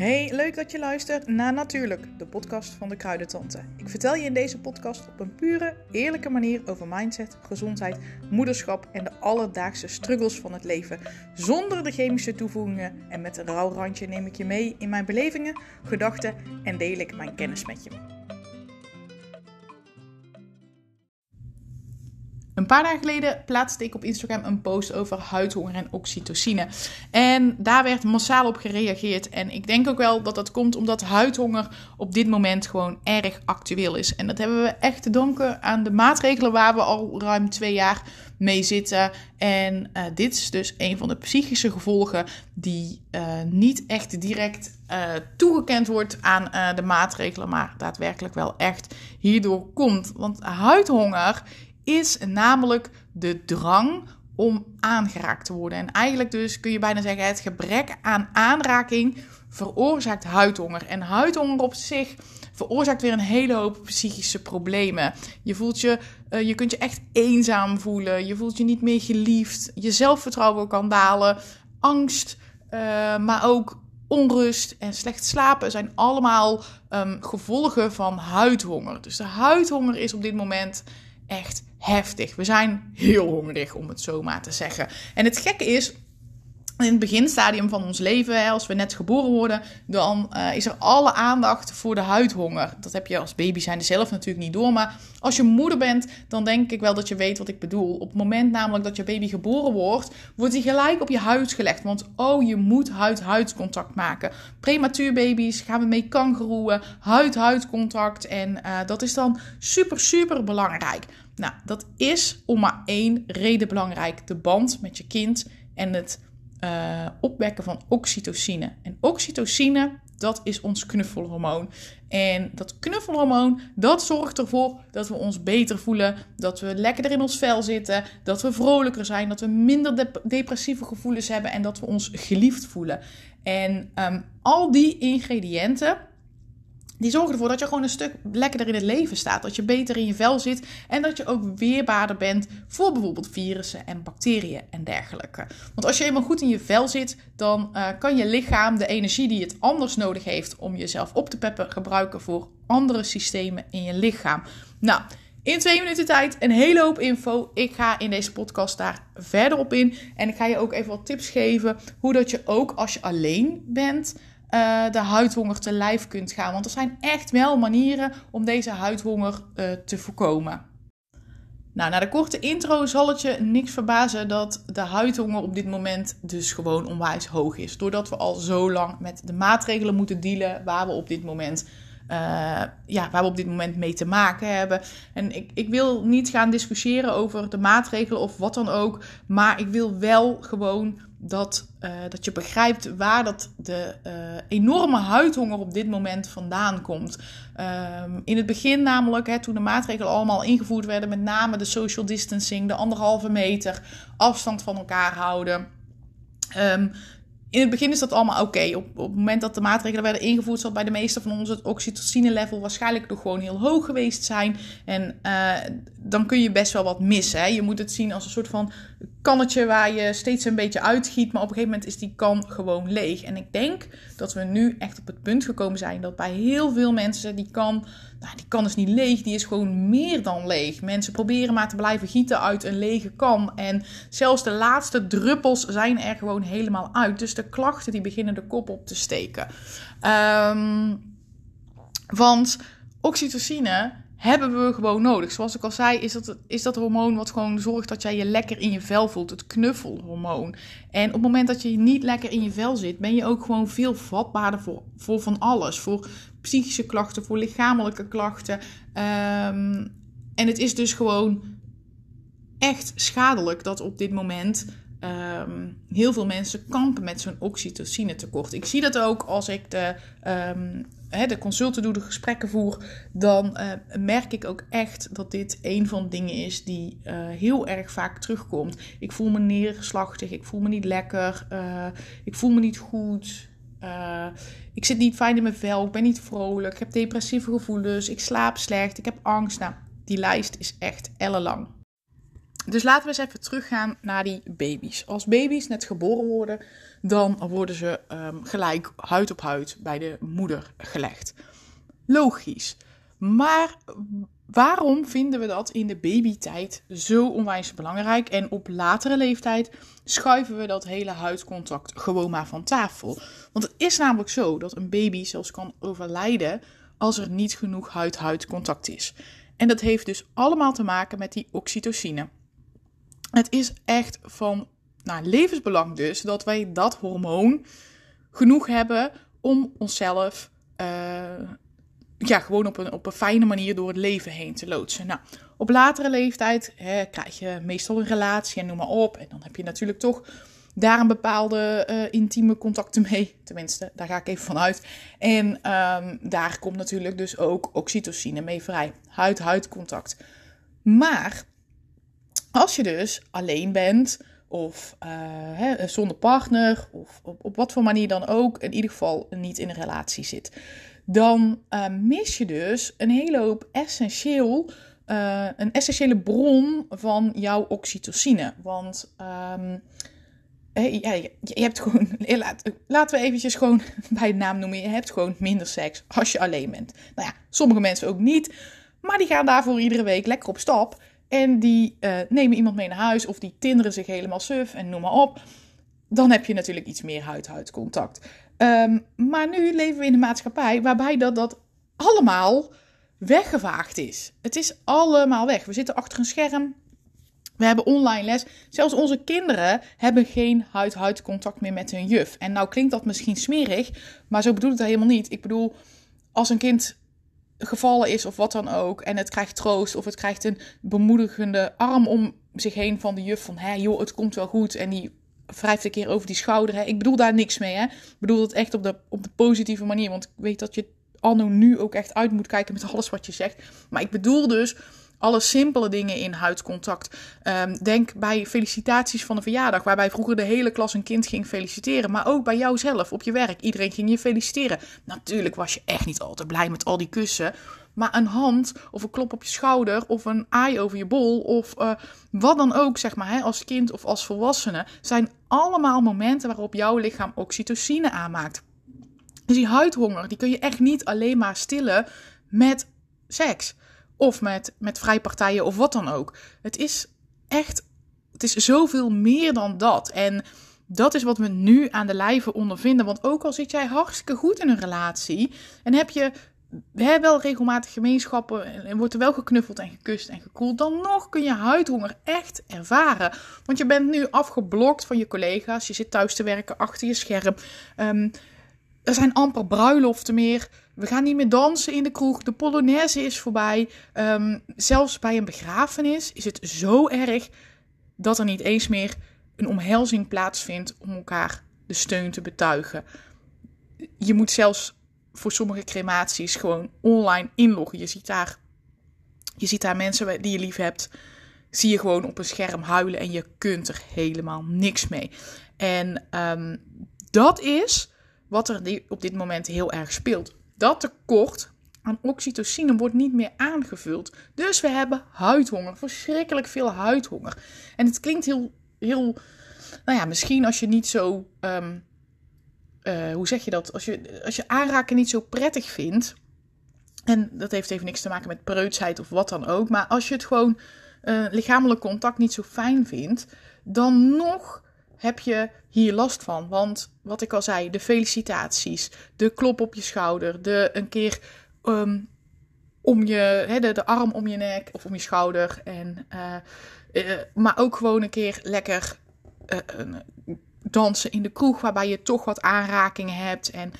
Hey, leuk dat je luistert naar Natuurlijk, de podcast van de Kruidentante. Ik vertel je in deze podcast op een pure, eerlijke manier over mindset, gezondheid, moederschap en de alledaagse struggles van het leven. Zonder de chemische toevoegingen en met een rauw randje neem ik je mee in mijn belevingen, gedachten en deel ik mijn kennis met je. Een paar dagen geleden plaatste ik op Instagram een post over huidhonger en oxytocine. En daar werd massaal op gereageerd. En ik denk ook wel dat dat komt omdat huidhonger op dit moment gewoon erg actueel is. En dat hebben we echt te danken aan de maatregelen waar we al ruim twee jaar mee zitten. En uh, dit is dus een van de psychische gevolgen die uh, niet echt direct uh, toegekend wordt aan de maatregelen, maar daadwerkelijk wel echt hierdoor komt. Want huidhonger is namelijk de drang om aangeraakt te worden. En eigenlijk dus kun je bijna zeggen het gebrek aan aanraking veroorzaakt huidhonger. En huidhonger op zich veroorzaakt weer een hele hoop psychische problemen. Je voelt je, uh, je kunt je echt eenzaam voelen. Je voelt je niet meer geliefd. Je zelfvertrouwen kan dalen. Angst, uh, maar ook onrust en slecht slapen zijn allemaal um, gevolgen van huidhonger. Dus de huidhonger is op dit moment echt heftig. We zijn heel hongerig, om het zo maar te zeggen. En het gekke is, in het beginstadium van ons leven, als we net geboren worden, dan uh, is er alle aandacht voor de huidhonger. Dat heb je als baby zelf natuurlijk niet door. Maar als je moeder bent, dan denk ik wel dat je weet wat ik bedoel. Op het moment namelijk dat je baby geboren wordt, wordt hij gelijk op je huid gelegd. Want oh, je moet huid-huidcontact maken. Prematuurbaby's gaan we mee kangeroeën, huid-huidcontact. En uh, dat is dan super, super belangrijk. Nou, dat is om maar één reden belangrijk: de band met je kind en het uh, opwekken van oxytocine. En oxytocine, dat is ons knuffelhormoon. En dat knuffelhormoon, dat zorgt ervoor dat we ons beter voelen, dat we lekkerder in ons vel zitten, dat we vrolijker zijn, dat we minder depressieve gevoelens hebben en dat we ons geliefd voelen. En um, al die ingrediënten, die zorgen ervoor dat je gewoon een stuk lekkerder in het leven staat. Dat je beter in je vel zit en dat je ook weerbaarder bent voor bijvoorbeeld virussen en bacteriën en dergelijke. Want als je eenmaal goed in je vel zit, dan uh, kan je lichaam de energie die het anders nodig heeft om jezelf op te peppen gebruiken voor andere systemen in je lichaam. Nou, in twee minuten tijd een hele hoop info. Ik ga in deze podcast daar verder op in. En ik ga je ook even wat tips geven hoe dat je ook als je alleen bent uh, de huidhonger te lijf kunt gaan. Want er zijn echt wel manieren om deze huidhonger uh, te voorkomen. Nou, na de korte intro zal het je niks verbazen dat de huidhonger op dit moment dus gewoon onwijs hoog is. Doordat we al zo lang met de maatregelen moeten dealen waar we op dit moment ja, waar we op dit moment mee te maken hebben. En ik, ik wil niet gaan discussiëren over de maatregelen of wat dan ook. Maar ik wil wel gewoon dat, uh, dat je begrijpt waar dat de uh, enorme huidhonger op dit moment vandaan komt. Um, in het begin namelijk, hè, toen de maatregelen allemaal ingevoerd werden, met name de social distancing, de anderhalve meter, afstand van elkaar houden. Um, in het begin is dat allemaal oké. Op, op het moment dat de maatregelen werden ingevoerd, zal bij de meeste van ons het oxytocine-level waarschijnlijk nog gewoon heel hoog geweest zijn. En uh, dan kun je best wel wat missen. Hè? Je moet het zien als een soort van kannetje waar je steeds een beetje uitgiet. Maar op een gegeven moment is die kan gewoon leeg. En ik denk dat we nu echt op het punt gekomen zijn dat bij heel veel mensen die kan, nou, die kan is niet leeg, die is gewoon meer dan leeg. Mensen proberen maar te blijven gieten uit een lege kan. En zelfs de laatste druppels zijn er gewoon helemaal uit. Dus de klachten die beginnen de kop op te steken. Um, want oxytocine hebben we gewoon nodig. Zoals ik al zei, is dat, is dat hormoon wat gewoon zorgt dat jij je lekker in je vel voelt. Het knuffelhormoon. En op het moment dat je niet lekker in je vel zit, ben je ook gewoon veel vatbaarder voor, voor van alles. Voor psychische klachten, voor lichamelijke klachten. Um, en het is dus gewoon echt schadelijk dat op dit moment um, heel veel mensen kampen met zo'n oxytocine tekort. Ik zie dat ook als ik de, um, de consulten doe, de gesprekken voer. Dan uh, merk ik ook echt dat dit een van de dingen is die uh, heel erg vaak terugkomt. Ik voel me neerslachtig, ik voel me niet lekker, uh, ik voel me niet goed. Ik zit niet fijn in mijn vel, ik ben niet vrolijk, ik heb depressieve gevoelens, ik slaap slecht, ik heb angst. Nou, die lijst is echt ellenlang. Dus laten we eens even teruggaan naar die baby's. Als baby's net geboren worden, dan worden ze um, gelijk huid op huid bij de moeder gelegd. Logisch. Maar waarom vinden we dat in de babytijd zo onwijs belangrijk? En op latere leeftijd schuiven we dat hele huidcontact gewoon maar van tafel. Want het is namelijk zo dat een baby zelfs kan overlijden als er niet genoeg huid-huid contact is. En dat heeft dus allemaal te maken met die oxytocine. Het is echt van nou, levensbelang dus dat wij dat hormoon genoeg hebben om onszelf uh, ja, gewoon op een, op een fijne manier door het leven heen te loodsen. Nou, op latere leeftijd hè, krijg je meestal een relatie en noem maar op. En dan heb je natuurlijk toch daar een bepaalde uh, intieme contacten mee. Tenminste, daar ga ik even van uit. En um, daar komt natuurlijk dus ook oxytocine mee vrij. Huid-huid contact. Maar als je dus alleen bent, of uh, hè, zonder partner, of op, op wat voor manier dan ook, in ieder geval niet in een relatie zit, dan uh, mis je dus een hele hoop essentieel, uh, een essentiële bron van jouw oxytocine. Want um, ja, je, je, hebt gewoon, laten we eventjes gewoon bij de naam noemen, je hebt gewoon minder seks als je alleen bent. Nou ja, sommige mensen ook niet, maar die gaan daarvoor iedere week lekker op stap. En die nemen iemand mee naar huis of die tinderen zich helemaal suf en noem maar op. Dan heb je natuurlijk iets meer huid-huid contact. Um, maar nu leven we in een maatschappij waarbij dat, dat allemaal weggevaagd is. Het is allemaal weg. We zitten achter een scherm. We hebben online les. Zelfs onze kinderen hebben geen huid-huid contact meer met hun juf. En nou klinkt dat misschien smerig, maar zo bedoel ik dat helemaal niet. Ik bedoel, als een kind gevallen is of wat dan ook. En het krijgt troost of het krijgt een bemoedigende arm om zich heen van de juf. Van hé joh, het komt wel goed. En die wrijft keer over die schouder. Hè. Ik bedoel daar niks mee. Hè. Ik bedoel het echt op de, op de positieve manier. Want ik weet dat je anno nu ook echt uit moet kijken met alles wat je zegt. Maar ik bedoel dus alle simpele dingen in huidcontact. Um, denk bij felicitaties van een verjaardag, waarbij vroeger de hele klas een kind ging feliciteren. Maar ook bij jouzelf op je werk. Iedereen ging je feliciteren. Natuurlijk was je echt niet altijd blij met al die kussen. Maar een hand of een klop op je schouder of een aai over je bol of uh, wat dan ook, zeg maar, hè, als kind of als volwassene, zijn allemaal momenten waarop jouw lichaam oxytocine aanmaakt. Dus die huidhonger, die kun je echt niet alleen maar stillen met seks. Of met, met vrijpartijen of wat dan ook. Het is echt, het is zoveel meer dan dat. En dat is wat we nu aan de lijve ondervinden. Want ook al zit jij hartstikke goed in een relatie en heb je we hebben wel regelmatig gemeenschappen en wordt er wel geknuffeld en gekust en gekoeld, dan nog kun je huidhonger echt ervaren. Want je bent nu afgeblokt van je collega's, je zit thuis te werken achter je scherm. Um, er zijn amper bruiloften meer. We gaan niet meer dansen in de kroeg. De Polonaise is voorbij. Um, zelfs bij een begrafenis is het zo erg dat er niet eens meer een omhelzing plaatsvindt om elkaar de steun te betuigen. Je moet zelfs voor sommige crematies gewoon online inloggen. Je ziet daar, je ziet daar mensen die je lief hebt, zie je gewoon op een scherm huilen en je kunt er helemaal niks mee. En um, dat is wat er op dit moment heel erg speelt. Dat tekort aan oxytocine wordt niet meer aangevuld. Dus we hebben huidhonger, verschrikkelijk veel huidhonger. En het klinkt heel, heel nou ja, misschien als je niet zo um, uh, hoe zeg je dat? Als je, als je aanraken niet zo prettig vindt. En dat heeft even niks te maken met preutsheid of wat dan ook. Maar als je het gewoon uh, lichamelijk contact niet zo fijn vindt. Dan nog heb je hier last van. Want wat ik al zei, de felicitaties, de klop op je schouder, de een keer um, om je, de, arm om je nek of om je schouder. En, uh, maar ook gewoon een keer lekker dansen in de kroeg, waarbij je toch wat aanrakingen hebt. En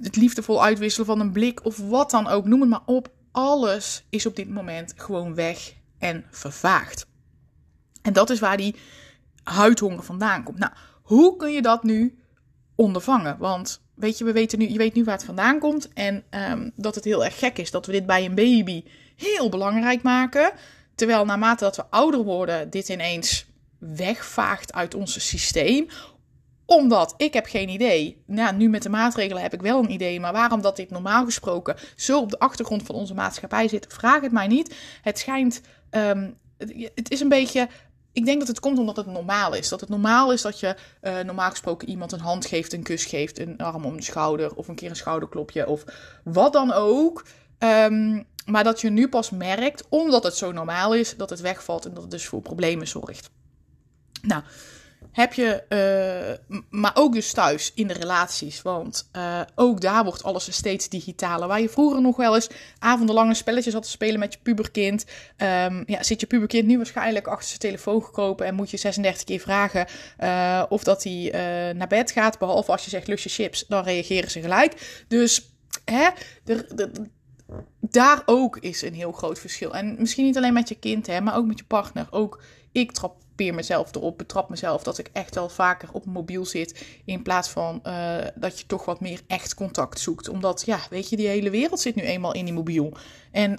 het liefdevol uitwisselen van een blik of wat dan ook, noem het maar op. Alles is op dit moment gewoon weg en vervaagd. En dat is waar die huidhonger vandaan komt. Nou, hoe kun je dat nu ondervangen? Want weet je, we weten nu, je weet nu waar het vandaan komt. En um, dat het heel erg gek is dat we dit bij een baby heel belangrijk maken. Terwijl naarmate dat we ouder worden, dit ineens wegvaagt uit ons systeem omdat ik heb geen idee. Nou, nu met de maatregelen heb ik wel een idee. Maar waarom dat dit normaal gesproken zo op de achtergrond van onze maatschappij zit, vraag het mij niet. Het schijnt um, het is een beetje ik denk dat het komt omdat het normaal is. Dat het normaal is dat je uh, normaal gesproken iemand een hand geeft, een kus geeft, een arm om de schouder of een keer een schouderklopje of wat dan ook. Um, maar dat je nu pas merkt, omdat het zo normaal is, dat het wegvalt en dat het dus voor problemen zorgt. Nou, heb je, uh, maar ook dus thuis in de relaties. Want uh, ook daar wordt alles steeds digitaler. Waar je vroeger nog wel eens avondenlange spelletjes had te spelen met je puberkind. Um, ja, zit je puberkind nu waarschijnlijk achter zijn telefoon gekropen en moet je 36 keer vragen uh, of dat hij naar bed gaat. Behalve als je zegt lusje chips, dan reageren ze gelijk. Dus hè, de, daar ook is een heel groot verschil. En misschien niet alleen met je kind, hè, maar ook met je partner. Ook ik trappeer mezelf erop, betrap mezelf dat ik echt wel vaker op mobiel zit. In plaats van uh, dat je toch wat meer echt contact zoekt. Omdat, ja, weet je, die hele wereld zit nu eenmaal in die mobiel. En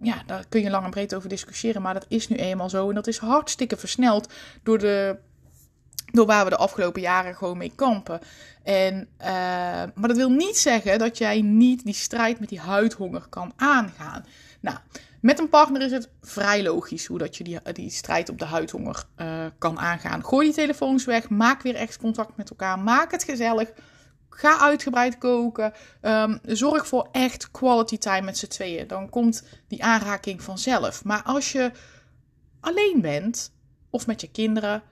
ja, daar kun je lang en breed over discussiëren. Maar dat is nu eenmaal zo. En dat is hartstikke versneld door de door waar we de afgelopen jaren gewoon mee kampen. En, uh, maar dat wil niet zeggen dat jij niet die strijd met die huidhonger kan aangaan. Nou, met een partner is het vrij logisch hoe dat je die, die strijd op de huidhonger uh, kan aangaan. Gooi die telefoons weg, maak weer echt contact met elkaar, maak het gezellig. Ga uitgebreid koken. Um, zorg voor echt quality time met z'n tweeën. Dan komt die aanraking vanzelf. Maar als je alleen bent, of met je kinderen,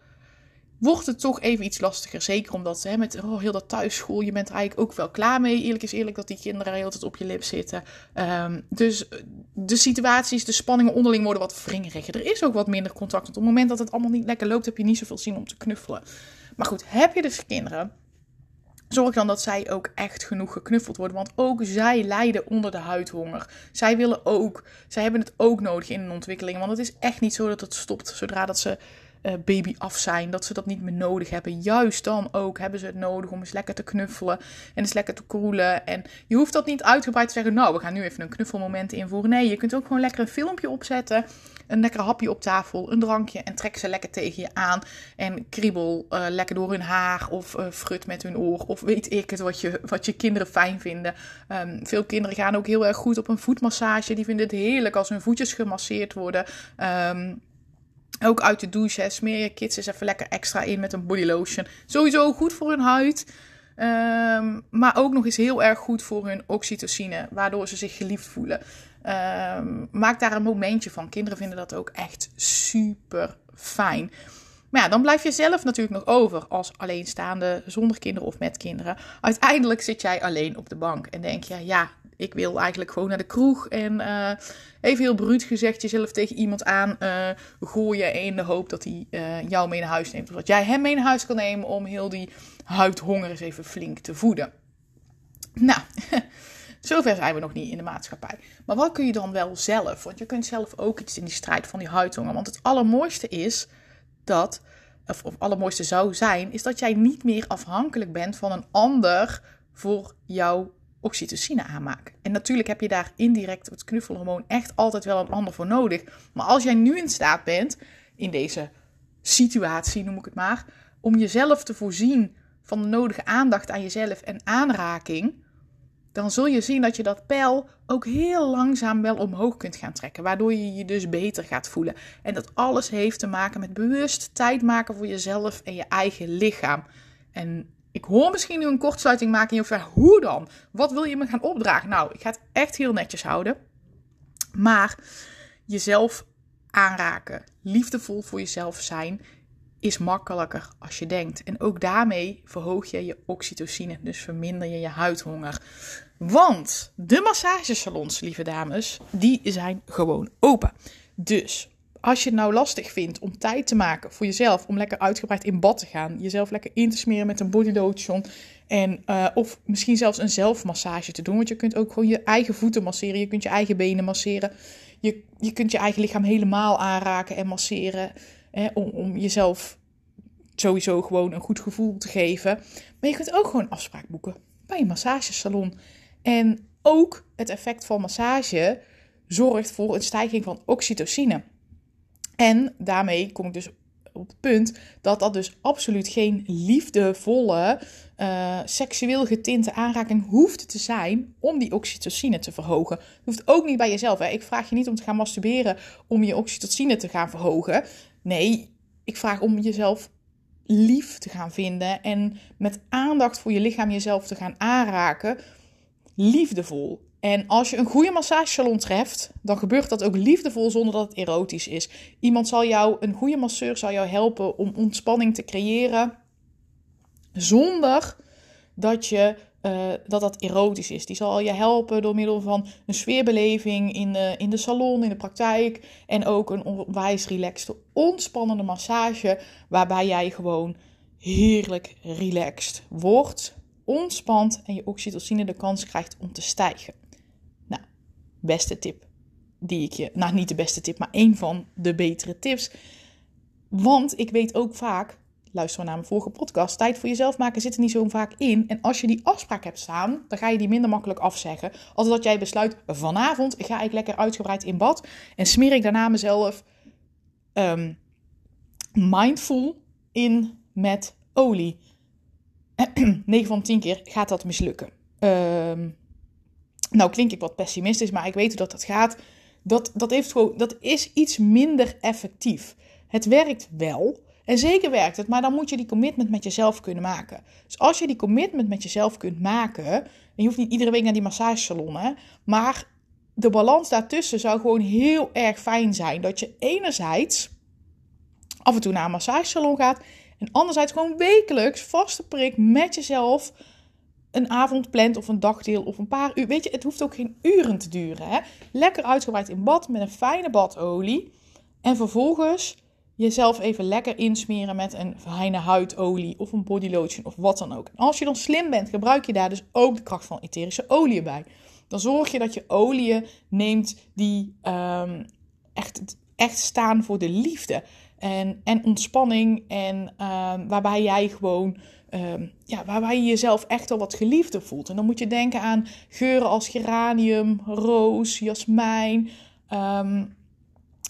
wordt het toch even iets lastiger. Zeker omdat hè, met oh, heel dat thuisschool, je bent er eigenlijk ook wel klaar mee. Eerlijk is eerlijk dat die kinderen heel tijd op je lip zitten. Um, dus de situaties, de spanningen onderling worden wat wringeriger. Er is ook wat minder contact. Want op het moment dat het allemaal niet lekker loopt, heb je niet zoveel zin om te knuffelen. Maar goed, heb je dus kinderen, Zorg dan dat zij ook echt genoeg geknuffeld worden. Want ook zij lijden onder de huidhonger. Zij willen ook, zij hebben het ook nodig in hun ontwikkeling. Want het is echt niet zo dat het stopt zodra dat ze baby af zijn. Dat ze dat niet meer nodig hebben. Juist dan ook hebben ze het nodig om eens lekker te knuffelen. En eens lekker te koelen. En je hoeft dat niet uitgebreid te zeggen. Nou, we gaan nu even een knuffelmoment invoeren. Nee, je kunt ook gewoon lekker een filmpje opzetten. Een lekker hapje op tafel, een drankje. En trek ze lekker tegen je aan. En kriebel uh, lekker door hun haar. Of uh, frut met hun oor. Of weet ik het wat je, wat je kinderen fijn vinden. Um, veel kinderen gaan ook heel erg goed op een voetmassage. Die vinden het heerlijk als hun voetjes gemasseerd worden. Um, ook uit de douche, hè, smeer je kids eens even lekker extra in met een body lotion. Sowieso goed voor hun huid. Um, maar ook nog eens heel erg goed voor hun oxytocine, waardoor ze zich geliefd voelen. Um, maak daar een momentje van. Kinderen vinden dat ook echt super fijn. Maar ja, dan blijf je zelf natuurlijk nog over als alleenstaande, zonder kinderen of met kinderen. Uiteindelijk zit jij alleen op de bank en denk je, ja, ik wil eigenlijk gewoon naar de kroeg. En uh, even heel bruut gezegd, jezelf tegen iemand aan uh, gooien. In de hoop dat hij uh, jou mee naar huis neemt. Of dat jij hem mee naar huis kan nemen om heel die huidhonger eens even flink te voeden. Nou, zover zijn we nog niet in de maatschappij. Maar wat kun je dan wel zelf? Want je kunt zelf ook iets in die strijd van die huidhonger. Want het allermooiste is dat, of, of allermooiste zou zijn, is dat jij niet meer afhankelijk bent van een ander voor jouw oxytocine aanmaken. En natuurlijk heb je daar indirect het knuffelhormoon echt altijd wel een ander voor nodig. Maar als jij nu in staat bent, in deze situatie noem ik het maar, om jezelf te voorzien van de nodige aandacht aan jezelf en aanraking, dan zul je zien dat je dat pijl ook heel langzaam wel omhoog kunt gaan trekken. Waardoor je je dus beter gaat voelen. En dat alles heeft te maken met bewust tijd maken voor jezelf en je eigen lichaam. En ik hoor misschien nu een kortsluiting maken in je vraag, hoe dan? Wat wil je me gaan opdragen? Nou, ik ga het echt heel netjes houden. Maar jezelf aanraken, liefdevol voor jezelf zijn, is makkelijker als je denkt. En ook daarmee verhoog je je oxytocine, dus verminder je je huidhonger. Want de massagesalons, lieve dames, die zijn gewoon open. Dus als je het nou lastig vindt om tijd te maken voor jezelf, om lekker uitgebreid in bad te gaan, jezelf lekker in te smeren met een body lotion en uh, of misschien zelfs een zelfmassage te doen, want je kunt ook gewoon je eigen voeten masseren, je kunt je eigen benen masseren, je, je kunt je eigen lichaam helemaal aanraken en masseren hè, om, om jezelf sowieso gewoon een goed gevoel te geven. Maar je kunt ook gewoon afspraak boeken bij een massagesalon. En ook het effect van massage zorgt voor een stijging van oxytocine. En daarmee kom ik dus op het punt dat dat dus absoluut geen liefdevolle, uh, seksueel getinte aanraking hoeft te zijn om die oxytocine te verhogen. Hoeft ook niet bij jezelf. Hè. Ik vraag je niet om te gaan masturberen om je oxytocine te gaan verhogen. Nee, ik vraag om jezelf lief te gaan vinden en met aandacht voor je lichaam jezelf te gaan aanraken. Liefdevol. En als je een goede massagesalon treft, dan gebeurt dat ook liefdevol zonder dat het erotisch is. Iemand zal jou, een goede masseur zal jou helpen om ontspanning te creëren zonder dat je uh, dat dat erotisch is. Die zal je helpen door middel van een sfeerbeleving in de, in de salon, in de praktijk. En ook een onwijs relaxed, ontspannende massage. Waarbij jij gewoon heerlijk relaxed wordt, ontspant en je oxytocine de kans krijgt om te stijgen. Beste tip die ik je, nou niet de beste tip, maar één van de betere tips. Want ik weet ook vaak luister naar mijn vorige podcast. Tijd voor jezelf maken zit er niet zo vaak in. En als je die afspraak hebt staan, dan ga je die minder makkelijk afzeggen. Als dat jij besluit, vanavond ga ik lekker uitgebreid in bad. En smeer ik daarna mezelf um, mindful in met olie. 9 van 10 keer gaat dat mislukken. Um, nou klink ik wat pessimistisch, maar ik weet hoe dat, dat gaat. Dat, dat, heeft gewoon, dat is iets minder effectief. Het werkt wel, en zeker werkt het, maar dan moet je die commitment met jezelf kunnen maken. Dus als je die commitment met jezelf kunt maken, en je hoeft niet iedere week naar die massagesalon, hè, maar de balans daartussen zou gewoon heel erg fijn zijn. Dat je enerzijds af en toe naar een massagesalon gaat en anderzijds gewoon wekelijks vaste prik met jezelf een avond plant of een dagdeel of een paar uur. Weet je, het hoeft ook geen uren te duren. Hè? Lekker uitgebreid in bad met een fijne badolie. En vervolgens jezelf even lekker insmeren met een fijne huidolie of een bodylotion of wat dan ook. En als je dan slim bent, gebruik je daar dus ook de kracht van etherische olie bij. Dan zorg je dat je oliën neemt die um, echt, echt staan voor de liefde en, en ontspanning. En um, waarbij jij gewoon, um, ja, waarbij je jezelf echt al wat geliefder voelt. En dan moet je denken aan geuren als geranium, roos, jasmijn. Um,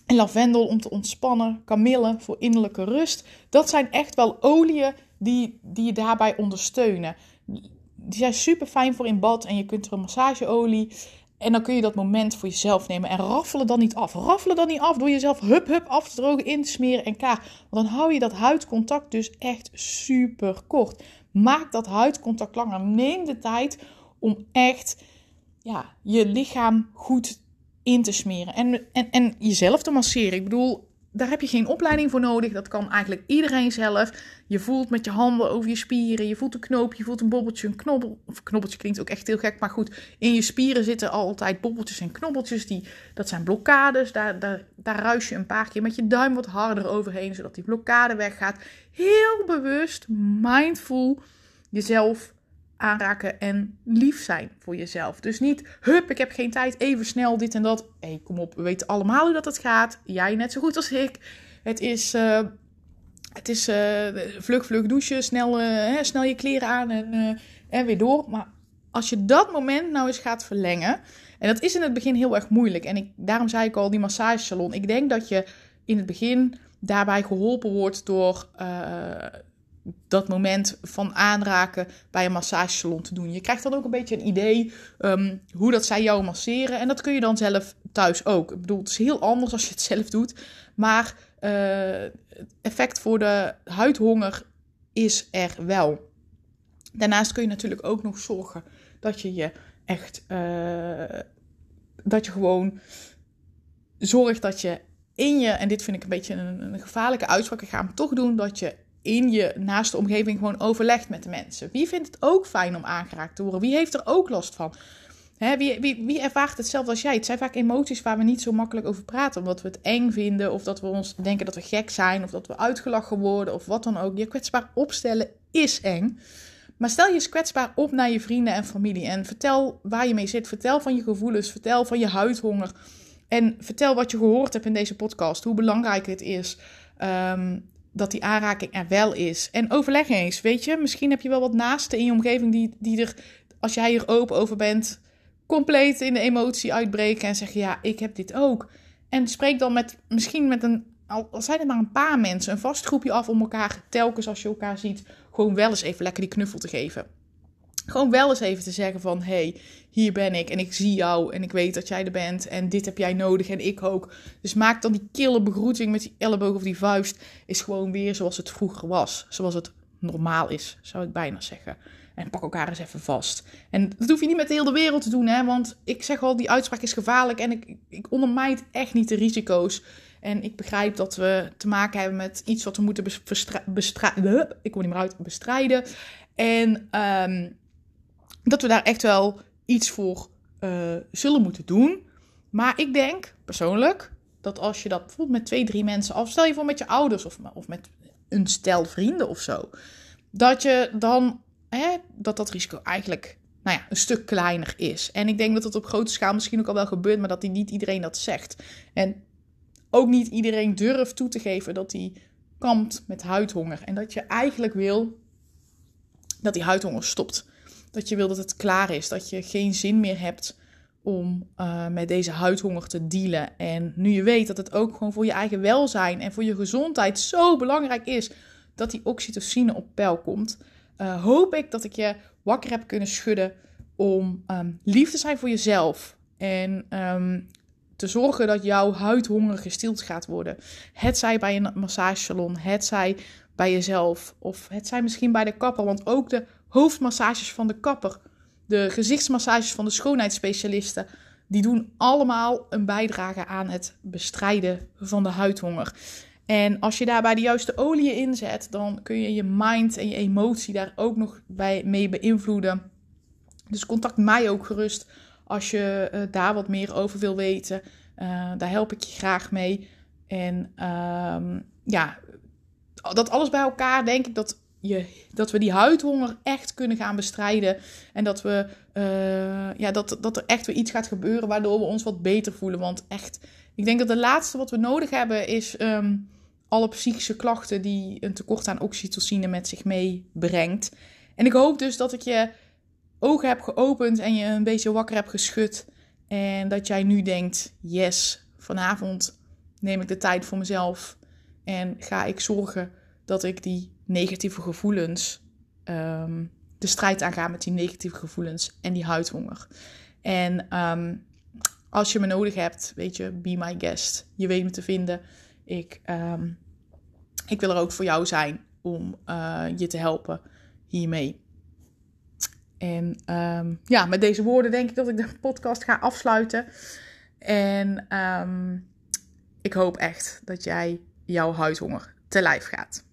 en lavendel om te ontspannen, kamille voor innerlijke rust. Dat zijn echt wel oliën die, die je daarbij ondersteunen. Die zijn super fijn voor in bad en je kunt er een massageolie. En dan kun je dat moment voor jezelf nemen en raffelen dan niet af. Raffelen dan niet af door jezelf hup hup af te drogen, in te smeren en klaar. Want dan hou je dat huidcontact dus echt super kort. Maak dat huidcontact langer. Neem de tijd om echt ja, je lichaam goed in te smeren en, en, en jezelf te masseren. Ik bedoel, daar heb je geen opleiding voor nodig. Dat kan eigenlijk iedereen zelf. Je voelt met je handen over je spieren. Je voelt een knoopje, je voelt een bobbeltje, een knobbel. Of knobbeltje klinkt ook echt heel gek, maar goed. In je spieren zitten altijd bobbeltjes en knobbeltjes. Die, dat zijn blokkades. Daar, daar, daar ruis je een paar keer met je duim wat harder overheen, zodat die blokkade weggaat. Heel bewust, mindful jezelf aanraken en lief zijn voor jezelf. Dus niet, hup, ik heb geen tijd, even snel dit en dat. Hé, hey, kom op, we weten allemaal hoe dat het gaat. Jij net zo goed als ik. Het is, uh, het is uh, vlug, vlug douchen, snel, uh, hè, snel je kleren aan en, en weer door. Maar als je dat moment nou eens gaat verlengen... En dat is in het begin heel erg moeilijk. En ik, daarom zei ik al, die massagesalon. Ik denk dat je in het begin daarbij geholpen wordt door dat moment van aanraken bij een massagesalon te doen. Je krijgt dan ook een beetje een idee um, hoe dat zij jou masseren. En dat kun je dan zelf thuis ook. Ik bedoel, het is heel anders als je het zelf doet. Maar uh, effect voor de huidhonger is er wel. Daarnaast kun je natuurlijk ook nog zorgen dat je je echt. Uh, dat je gewoon zorgt dat je in je, en dit vind ik een beetje een, een gevaarlijke uitspraak, ik ga hem toch doen, dat je in je naaste omgeving gewoon overlegt met de mensen. Wie vindt het ook fijn om aangeraakt te worden? Wie heeft er ook last van? Hè, wie, wie, wie ervaart hetzelfde als jij? Het zijn vaak emoties waar we niet zo makkelijk over praten, omdat we het eng vinden, of dat we ons denken dat we gek zijn, of dat we uitgelachen worden, of wat dan ook. Je kwetsbaar opstellen is eng. Maar stel je eens kwetsbaar op naar je vrienden en familie en vertel waar je mee zit. Vertel van je gevoelens, vertel van je huidhonger. En vertel wat je gehoord hebt in deze podcast, hoe belangrijk het is. Um, dat die aanraking er wel is. En overleg eens, weet je, misschien heb je wel wat naasten in je omgeving die, die er, als jij hier open over bent, compleet in de emotie uitbreken en zeggen, ja, ik heb dit ook. En spreek dan met, misschien met een al, zijn het maar een paar mensen, een vast groepje af om elkaar telkens als je elkaar ziet, gewoon wel eens even lekker die knuffel te geven. Gewoon wel eens even te zeggen van, hey, hier ben ik en ik zie jou en ik weet dat jij er bent en dit heb jij nodig en ik ook. Dus maak dan die kille begroeting met die elleboog of die vuist, is gewoon weer zoals het vroeger was. Zoals het normaal is, zou ik bijna zeggen. En pak elkaar eens even vast. En dat hoef je niet met de hele wereld te doen, hè. Want ik zeg al, die uitspraak is gevaarlijk. En ik, ik ondermijd echt niet de risico's. En ik begrijp dat we te maken hebben met iets wat we moeten bestrijden. Ik kom niet meer uit, bestrijden. En ehm, dat we daar echt wel iets voor uh, zullen moeten doen. Maar ik denk persoonlijk dat als je dat bijvoorbeeld met twee, drie mensen af, stel je voor met je ouders of, of met een stel vrienden of zo, dat je dan hè, dat dat risico eigenlijk nou ja, een stuk kleiner is. En ik denk dat dat op grote schaal misschien ook al wel gebeurt, maar dat die niet iedereen dat zegt. En ook niet iedereen durft toe te geven dat hij kampt met huidhonger. En dat je eigenlijk wil dat die huidhonger stopt. Dat je wil dat het klaar is. Dat je geen zin meer hebt om uh, met deze huidhonger te dealen. En nu je weet dat het ook gewoon voor je eigen welzijn en voor je gezondheid zo belangrijk is dat die oxytocine op peil komt, uh, hoop ik dat ik je wakker heb kunnen schudden om um, lief te zijn voor jezelf. En um, te zorgen dat jouw huidhonger gestild gaat worden. Het zij bij een massagesalon, het zij bij jezelf of het zij misschien bij de kapper. Want ook de hoofdmassages van de kapper, de gezichtsmassages van de schoonheidsspecialisten, die doen allemaal een bijdrage aan het bestrijden van de huidhonger. En als je daarbij de juiste oliën inzet, dan kun je je mind en je emotie daar ook nog bij mee beïnvloeden. Dus contact mij ook gerust als je uh, daar wat meer over wil weten. Uh, daar help ik je graag mee. En uh, ja, dat alles bij elkaar denk ik dat, je, dat we die huidhonger echt kunnen gaan bestrijden. En dat, we, uh, ja, dat, dat er echt weer iets gaat gebeuren waardoor we ons wat beter voelen. Want echt, ik denk dat de laatste wat we nodig hebben is um, alle psychische klachten die een tekort aan oxytocine met zich meebrengt. En ik hoop dus dat ik je ogen heb geopend en je een beetje wakker hebt geschud. En dat jij nu denkt: yes, vanavond neem ik de tijd voor mezelf. En ga ik zorgen dat ik die negatieve gevoelens, um, de strijd aanga met die negatieve gevoelens en die huidhonger. En um, als je me nodig hebt, weet je, be my guest. Je weet me te vinden. Ik, um, ik wil er ook voor jou zijn om uh, je te helpen hiermee. En ja, met deze woorden denk ik dat ik de podcast ga afsluiten. En ik hoop echt dat jij jouw huidhonger te lijf gaat.